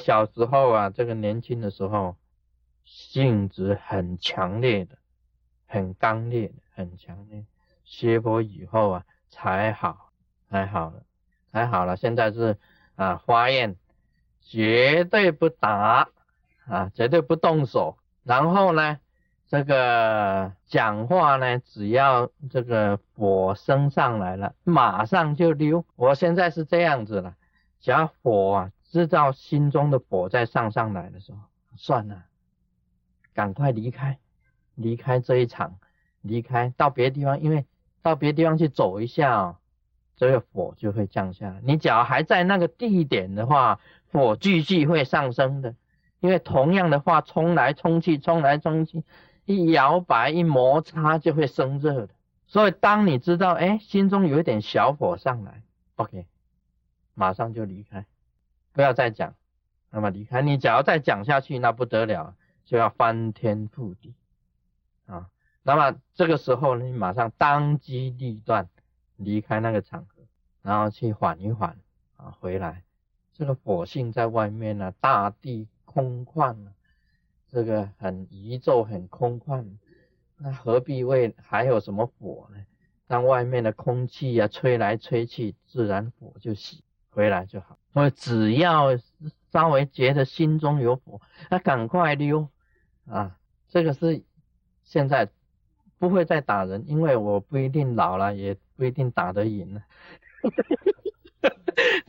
小时候啊，这个年轻的时候，性子很强烈的，很刚烈，很强烈。学佛以后啊，才好，才好了，才好了。现在是啊，发愿绝对不打啊，绝对不动手。然后呢，这个讲话呢，只要这个火升上来了，马上就溜。我现在是这样子了，只要火啊，知道心中的火在上上来的时候，算了，赶快离开，离开这一场，离开到别的地方，因为。到别的地方去走一下，这个火就会降下来。你只要还在那个地点的话，火继续会上升的。因为同样的话，冲来冲去，冲来冲去，一摇摆一摩擦就会生热的。所以当你知道，哎，心中有一点小火上来，OK，马上就离开，不要再讲。那么离开，你只要再讲下去，那不得了，就要翻天覆地啊。那么这个时候，你马上当机立断离开那个场合，然后去缓一缓啊，回来。这个火性在外面呢，大地空旷，这个很宇宙很空旷，那何必为还有什么火呢？让外面的空气啊吹来吹去，自然火就熄，回来就好。所以只要稍微觉得心中有火，那赶快溜啊！这个是现在。不会再打人，因为我不一定老了，也不一定打得赢了。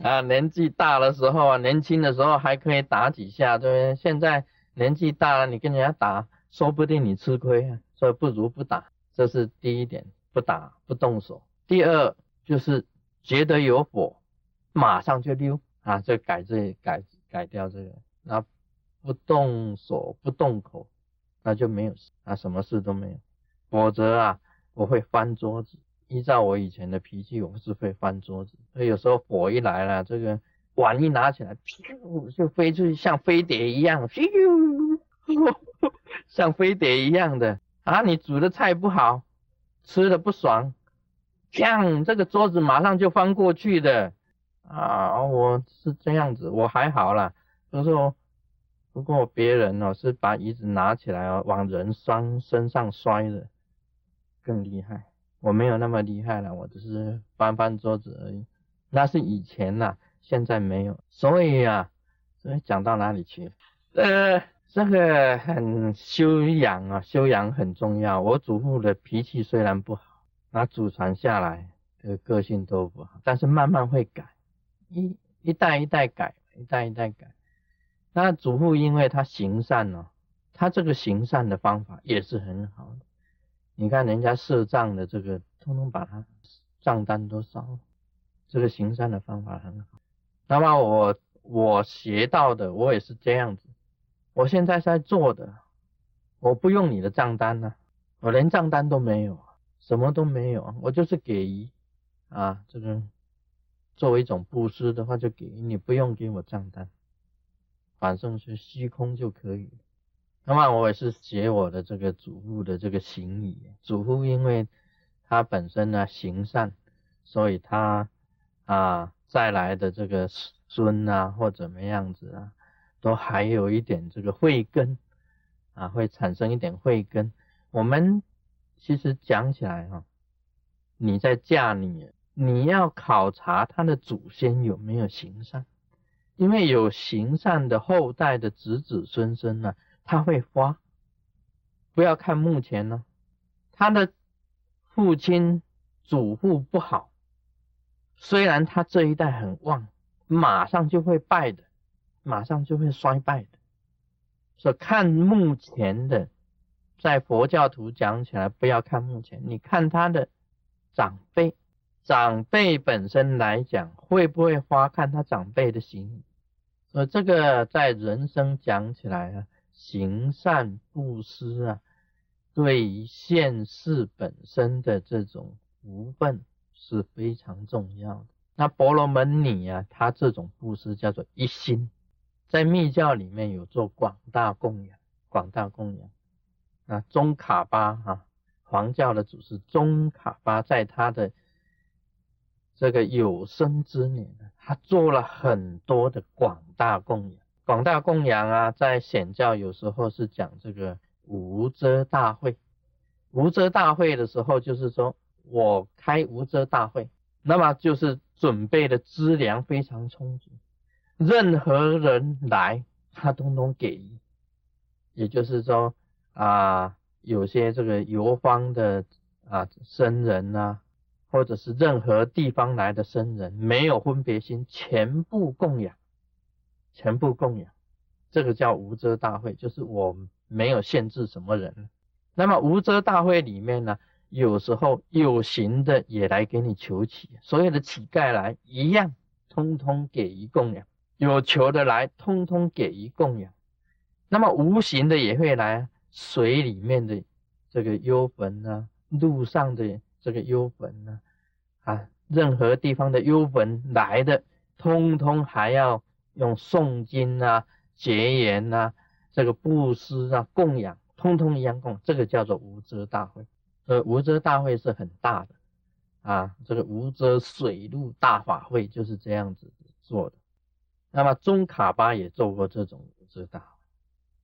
啊，年纪大的时候啊，年轻的时候还可以打几下，对不对？现在年纪大了，你跟人家打，说不定你吃亏啊。所以不如不打，这是第一点，不打不动手。第二就是觉得有火，马上就溜啊，就改这改改掉这个，那不动手不动口，那就没有事啊，什么事都没有。否则啊，我会翻桌子。依照我以前的脾气，我是会翻桌子。所以有时候火一来了，这个碗一拿起来，就飞出去，像飞碟一样，咻 像飞碟一样的啊！你煮的菜不好，吃的不爽，像这个桌子马上就翻过去的啊！我是这样子，我还好啦。就是说。不过别人哦是把椅子拿起来哦往人双身上摔的。更厉害，我没有那么厉害了，我只是翻翻桌子而已。那是以前呐，现在没有。所以啊，所以讲到哪里去？呃，这个很修养啊，修养很重要。我祖父的脾气虽然不好，那祖传下来的个性都不好，但是慢慢会改，一一代一代改，一代一代改。那祖父因为他行善呢，他这个行善的方法也是很好的。你看人家设账的这个，通通把他账单都烧了，这个行善的方法很好。那么我我学到的，我也是这样子。我现在在做的，我不用你的账单呢，我连账单都没有，什么都没有，我就是给予啊，这个作为一种布施的话，就给你不用给我账单，反正是虚空就可以。那么我也是写我的这个祖父的这个行礼，祖父因为他本身呢行善，所以他啊再来的这个孙啊或怎么样子啊，都还有一点这个慧根啊，会产生一点慧根。我们其实讲起来哈，你在嫁女，你要考察他的祖先有没有行善，因为有行善的后代的子子孙孙呢。他会发，不要看目前呢，他的父亲祖父不好，虽然他这一代很旺，马上就会败的，马上就会衰败的。所以看目前的，在佛教徒讲起来，不要看目前，你看他的长辈，长辈本身来讲会不会花，看他长辈的行。呃这个在人生讲起来啊。行善布施啊，对于现世本身的这种福分是非常重要的。那婆罗门女啊，她这种布施叫做一心，在密教里面有做广大供养，广大供养。那宗卡巴哈，黄教的祖师宗卡巴，在他的这个有生之年，他做了很多的广大供养。广大供养啊，在显教有时候是讲这个无遮大会。无遮大会的时候，就是说我开无遮大会，那么就是准备的资粮非常充足，任何人来，他通通给。也就是说啊，有些这个游方的啊僧人呐，或者是任何地方来的僧人，没有分别心，全部供养，全部供养，这个叫无遮大会，就是我没有限制什么人。那么无遮大会里面呢，有时候有形的也来给你求乞，所有的乞丐来一样，通通给予供养；有求的来，通通给予供养。那么无形的也会来，水里面的这个幽坟啊，路上的这个幽坟呢，啊，任何地方的幽坟来的，通通还要用诵经啊、结缘啊、这个布施啊、供养。通通一样供，这个叫做无遮大会。呃，无遮大会是很大的啊，这个无遮水陆大法会就是这样子做的。那么中卡巴也做过这种无遮大会，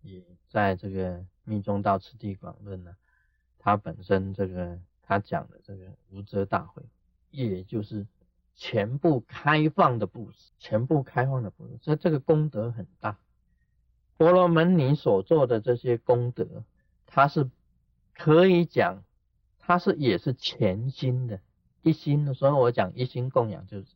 也在这个密宗道次第广论呢，他本身这个他讲的这个无遮大会，也就是全部开放的布施，全部开放的布施，所以这个功德很大。婆罗门尼所做的这些功德，他是可以讲，他是也是全心的，一心的。所以我讲一心供养就是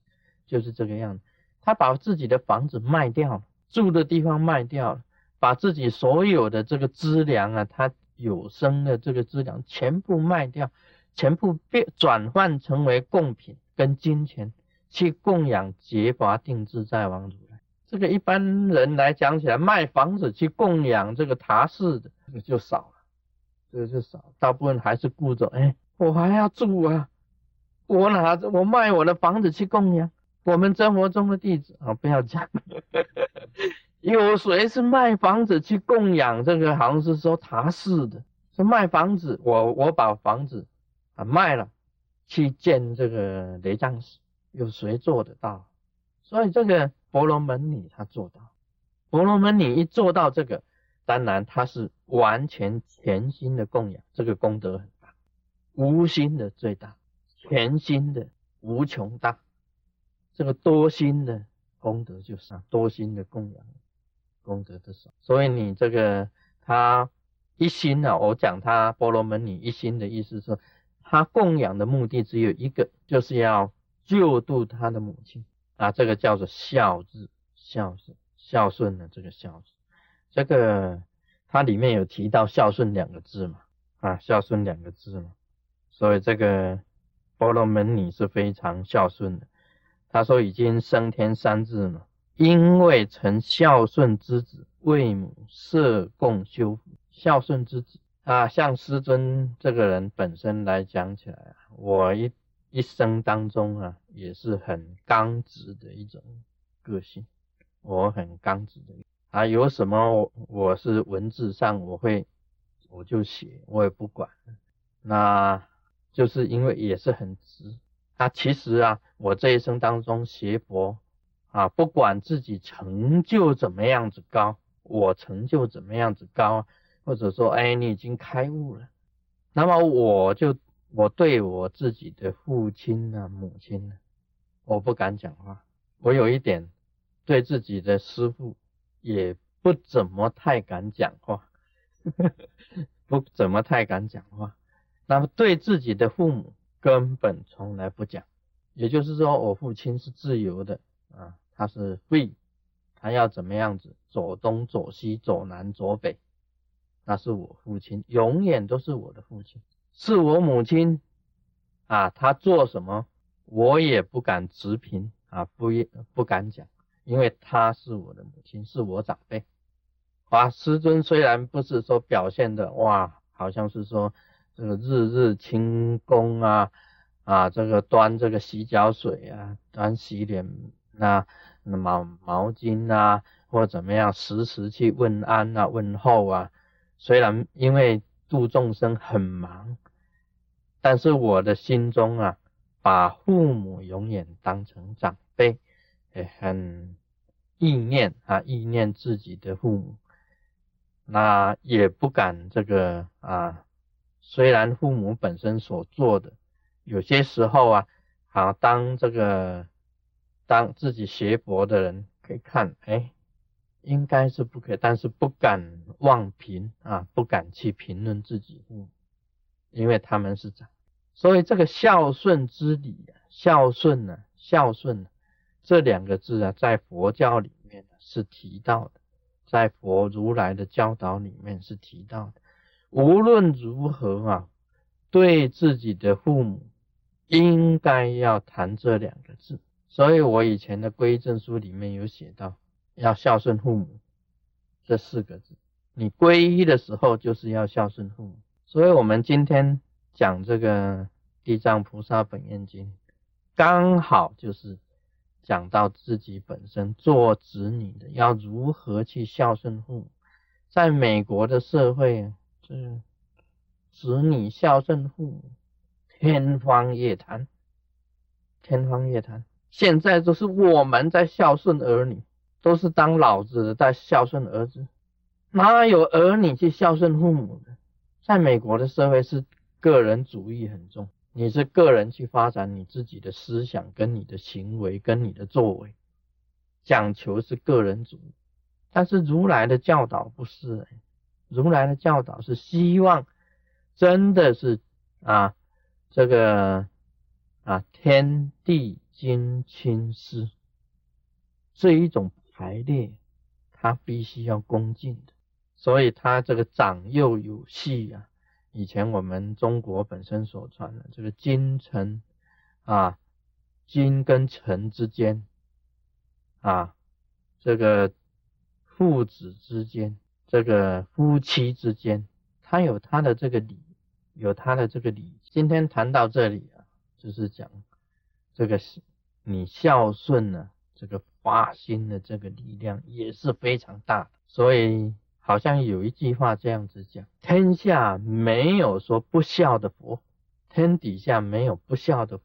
就是这个样子。他把自己的房子卖掉，住的地方卖掉了，把自己所有的这个资粮啊，他有生的这个资粮全部卖掉，全部变转换成为贡品跟金钱，去供养结法定自在王如。这个一般人来讲起来，卖房子去供养这个塔寺的，就少了，这个就少，大部分还是顾着，哎，我还要住啊，我拿着我卖我的房子去供养我们生活中的弟子啊，不要讲，有谁是卖房子去供养这个？好像是说塔寺的，说卖房子，我我把房子啊卖了，去建这个雷藏寺，有谁做得到？所以这个。婆罗门女他做到，婆罗门女一做到这个，当然她是完全全心的供养，这个功德很大，无心的最大，全心的无穷大，这个多心的功德就少，多心的供养功德就少。所以你这个他一心呢，我讲他婆罗门女一心的意思是，他供养的目的只有一个，就是要救度他的母亲。啊，这个叫做孝字，孝顺，孝顺的这个孝字，这个它里面有提到孝顺两个字嘛，啊，孝顺两个字嘛，所以这个婆罗门女是非常孝顺的。他说已经升天三字嘛，因为成孝顺之子，为母设供修，孝顺之子啊，像师尊这个人本身来讲起来啊，我一。一生当中啊，也是很刚直的一种个性。我很刚直的啊，有什么我是文字上我会我就写，我也不管。那就是因为也是很直。啊，其实啊，我这一生当中学佛啊，不管自己成就怎么样子高，我成就怎么样子高，或者说哎你已经开悟了，那么我就。我对我自己的父亲呢、母亲呢，我不敢讲话。我有一点对自己的师父也不怎么太敢讲话，不怎么太敢讲话。那么对自己的父母根本从来不讲。也就是说，我父亲是自由的啊，他是 free，他要怎么样子走东走西走南走北，那是我父亲，永远都是我的父亲。是我母亲啊，她做什么我也不敢直评啊，不不敢讲，因为她是我的母亲，是我长辈。啊，师尊虽然不是说表现的哇，好像是说这个日日清功啊啊，这个端这个洗脚水啊，端洗脸那毛毛巾啊，或怎么样，时时去问安啊问候啊，虽然因为度众生很忙。但是我的心中啊，把父母永远当成长辈，也很意念啊，意念自己的父母，那也不敢这个啊。虽然父母本身所做的，有些时候啊，啊当这个当自己学佛的人可以看，哎，应该是不可以，但是不敢妄评啊，不敢去评论自己父母，因为他们是长，所以这个孝顺之礼啊，孝顺呢，孝顺这两个字啊，在佛教里面是提到的，在佛如来的教导里面是提到的。无论如何啊，对自己的父母应该要谈这两个字。所以我以前的归正书里面有写到，要孝顺父母这四个字。你皈依的时候就是要孝顺父母。所以我们今天讲这个《地藏菩萨本愿经》，刚好就是讲到自己本身做子女的要如何去孝顺父母。在美国的社会。是子女孝顺父母，天方夜谭，天方夜谭。现在都是我们在孝顺儿女，都是当老子的在孝顺儿子，哪有儿女去孝顺父母的？在美国的社会是个人主义很重，你是个人去发展你自己的思想、跟你的行为、跟你的作为，讲求是个人主义。但是如来的教导不是。如来的教导是希望，真的是啊，这个啊天地金亲师这一种排列，他必须要恭敬的。所以他这个长幼有序啊。以前我们中国本身所传的这个君臣啊，君跟臣之间啊，这个父子之间。这个夫妻之间，他有他的这个理，有他的这个理。今天谈到这里啊，就是讲这个你孝顺呢，这个发心的这个力量也是非常大的。所以好像有一句话这样子讲：天下没有说不孝的佛，天底下没有不孝的佛，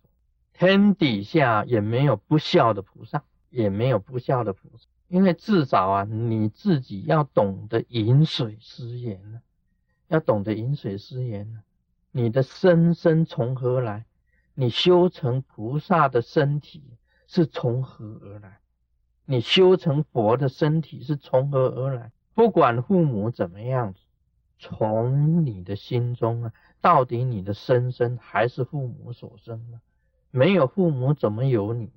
天底下也没有不孝的菩萨，也没有不孝的菩萨。因为至少啊，你自己要懂得饮水思源呢，要懂得饮水思源呢。你的生生从何来？你修成菩萨的身体是从何而来？你修成佛的身体是从何而来？不管父母怎么样，从你的心中啊，到底你的生生还是父母所生呢？没有父母，怎么有你？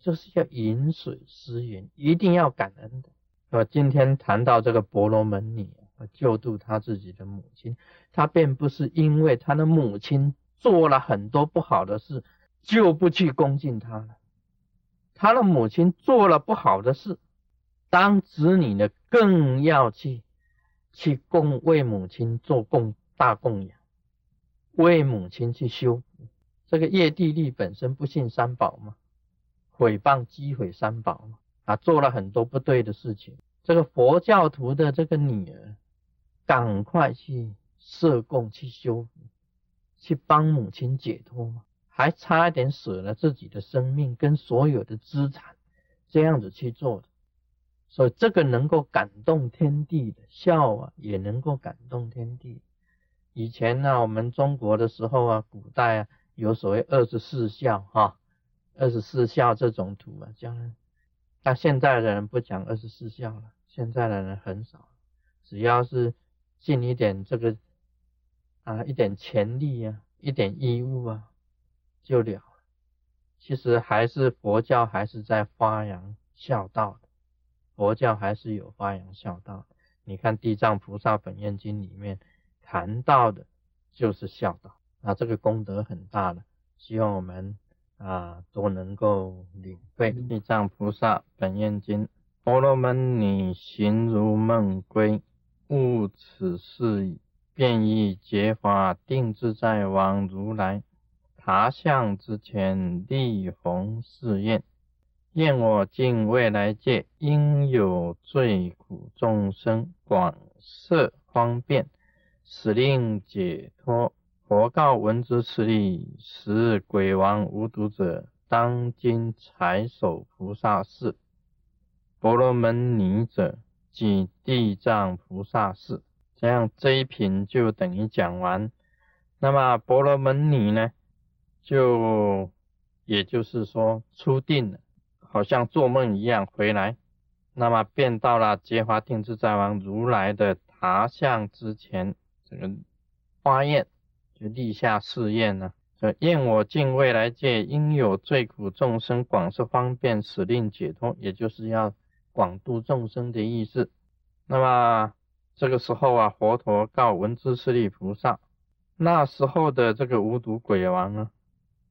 这是要饮水思源，一定要感恩的。我今天谈到这个婆罗门女救度他自己的母亲，他并不是因为他的母亲做了很多不好的事就不去恭敬他了。他的母亲做了不好的事，当子女的更要去去供为母亲做供大供养，为母亲去修。这个叶地利本身不信三宝嘛？毁谤、击毁三宝嘛啊，做了很多不对的事情。这个佛教徒的这个女儿，赶快去设供、去修、去帮母亲解脱嘛，还差一点舍了自己的生命跟所有的资产，这样子去做的。所以这个能够感动天地的孝啊，也能够感动天地。以前呢，我们中国的时候啊，古代啊，有所谓二十四孝哈。二十四孝这种图啊，将来但现在的人不讲二十四孝了，现在的人很少，只要是尽一点这个啊一点权利啊，一点义务啊，就了。其实还是佛教还是在发扬孝道的，佛教还是有发扬孝道。你看《地藏菩萨本愿经》里面谈到的就是孝道，啊，这个功德很大的，希望我们。啊，都能够领会《地藏菩萨本愿经》。婆罗门女行如梦归，悟此事矣，便以结法定自在王如来塔像之前，立弘誓愿：愿我尽未来界，应有罪苦众生，广设方便，使令解脱。佛告闻之此理，使鬼王无毒者，当今财首菩萨是。婆罗门尼者，即地藏菩萨是。这样这一品就等于讲完。那么婆罗门尼呢，就也就是说出定了，好像做梦一样回来。那么便到了结华定自在王如来的塔像之前，这个花宴就立下誓愿呢。愿我尽未来界应有罪苦众生广设方便使令解脱，也就是要广度众生的意思。那么这个时候啊，佛陀告文殊师利菩萨，那时候的这个无毒鬼王呢，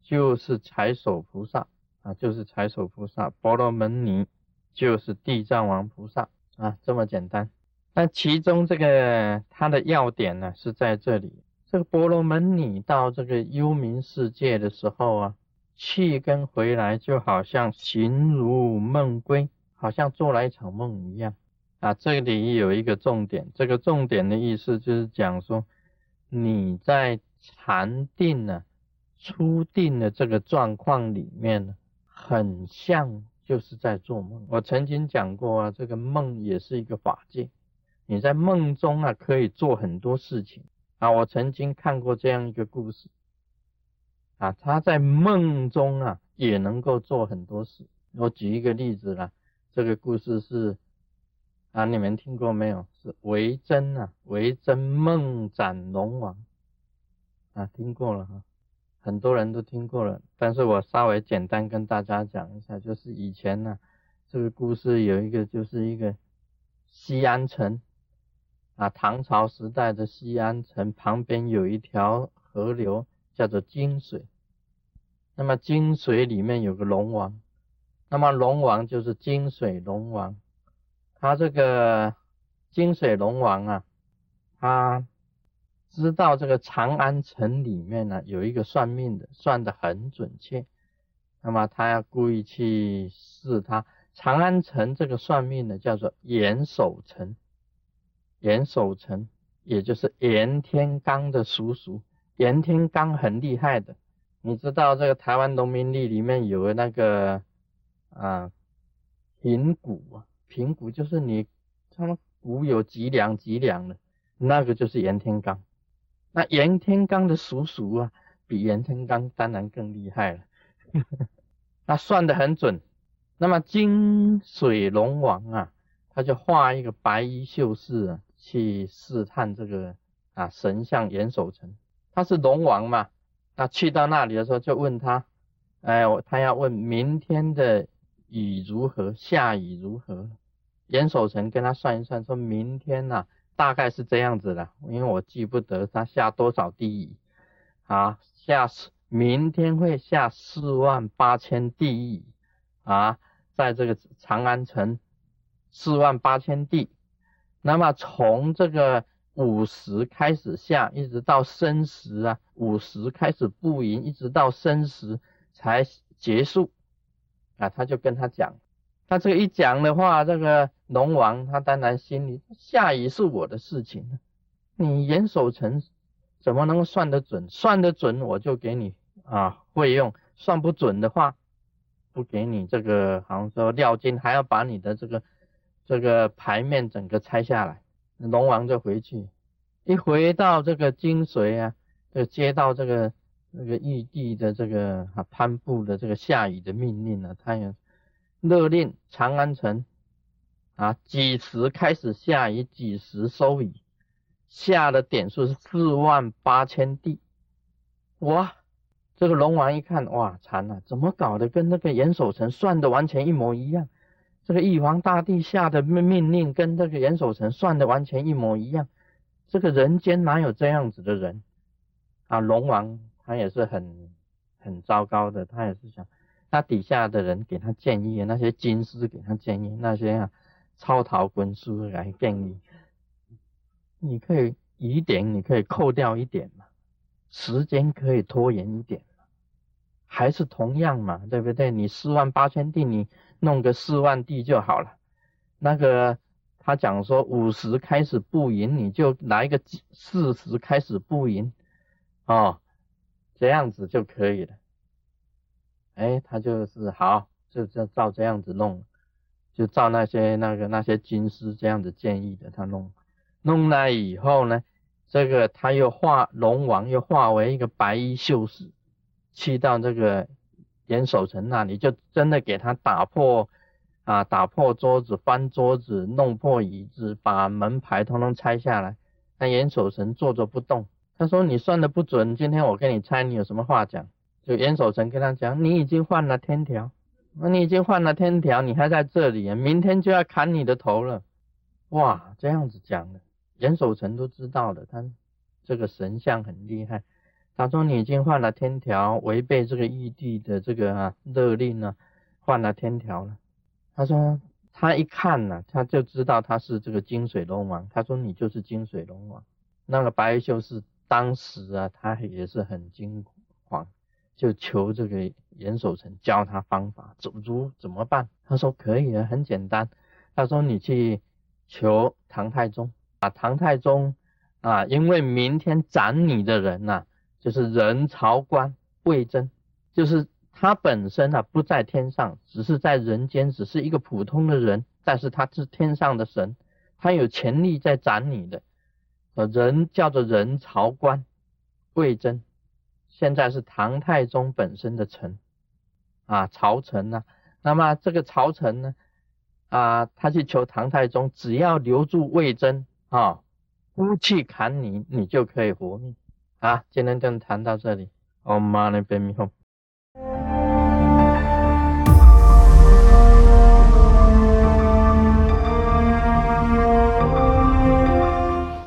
就是财首菩萨啊，就是财首菩萨，婆罗门尼就是地藏王菩萨啊，这么简单。那其中这个它的要点呢，是在这里。这个婆罗门尼到这个幽冥世界的时候啊，去跟回来就好像形如梦归，好像做了一场梦一样啊。这里有一个重点，这个重点的意思就是讲说你在禅定呢、初定的这个状况里面呢，很像就是在做梦。我曾经讲过啊，这个梦也是一个法界，你在梦中啊可以做很多事情。啊，我曾经看过这样一个故事，啊，他在梦中啊也能够做很多事。我举一个例子啦，这个故事是啊，你们听过没有？是维真啊，维真梦斩龙王啊，听过了哈，很多人都听过了。但是我稍微简单跟大家讲一下，就是以前呢，这个故事有一个就是一个西安城。啊，唐朝时代的西安城旁边有一条河流，叫做金水。那么金水里面有个龙王，那么龙王就是金水龙王。他这个金水龙王啊，他知道这个长安城里面呢有一个算命的，算得很准确。那么他要故意去试他。长安城这个算命的叫做严守成。严守成，也就是严天罡的叔叔。严天罡很厉害的，你知道这个台湾农民历里面有那个啊平谷啊，平谷就是你他们谷有几两几两的，那个就是严天罡。那严天罡的叔叔啊，比严天罡当然更厉害了，那算得很准。那么金水龙王啊，他就画一个白衣秀士啊。去试探这个啊神像严守成，他是龙王嘛，那去到那里的时候就问他，哎，他要问明天的雨如何，下雨如何？严守成跟他算一算，说明天呐大概是这样子的，因为我记不得他下多少地雨啊，下明天会下四万八千滴雨啊，在这个长安城四万八千地。那么从这个午时开始下，一直到申时啊，午时开始布营，一直到申时才结束啊。他就跟他讲，他这个一讲的话，这个龙王他当然心里下雨是我的事情，你严守成怎么能算得准？算得准我就给你啊会用，算不准的话不给你这个，好像说料金还要把你的这个。这个牌面整个拆下来，龙王就回去，一回到这个金水啊，就接到这个那个玉帝的这个啊颁布的这个下雨的命令啊，他也勒令长安城啊几时开始下雨，几时收雨，下的点数是四万八千地，哇！这个龙王一看，哇，惨了，怎么搞的，跟那个严守成算的完全一模一样。这个玉皇大帝下的命命令跟这个严守成算的完全一模一样，这个人间哪有这样子的人啊？龙王他也是很很糟糕的，他也是想他底下的人给他建议，那些军师给他建议，那些啊超逃文书来建议，你可以疑点你可以扣掉一点嘛，时间可以拖延一点嘛，还是同样嘛，对不对？你四万八千地你。弄个四万地就好了。那个他讲说五十开始布营，你就来个四十开始布营，哦，这样子就可以了。哎，他就是好，就就照这样子弄。就照那些那个那些军师这样子建议的，他弄弄来以后呢，这个他又化龙王又化为一个白衣秀士，去到这个严守成那里，就真的给他打破啊，打破桌子，翻桌子，弄破椅子，把门牌通通拆下来。那严守成坐着不动，他说你算的不准，今天我跟你猜，你有什么话讲？就严守成跟他讲，你已经犯了天条。那你已经犯了天条，你还在这里，明天就要砍你的头了。哇，这样子讲的，严守成都知道的，他这个神像很厉害。他说你已经犯了天条，违背这个玉帝的这个啊勒令呢，犯了天条了。他说他一看呢，他就知道他是这个金水龙王。他说你就是金水龙王。那个白秀是当时啊，他也是很惊慌。就求这个严守成教他方法，怎么怎么办？他说可以啊，很简单。他说你去求唐太宗啊，唐太宗啊，因为明天斩你的人呐，就是人曹官魏征，就是他本身啊不在天上，只是在人间，只是一个普通的人，但是他是天上的神，他有权力在斩你的。呃，人叫做人曹官魏征。现在是唐太宗本身的臣啊，朝臣呢。那么这个朝臣呢，啊，他去求唐太宗，只要留住魏征啊，不去砍你，你就可以活命啊。今天就谈到这里，Om Mani p a m e Hum。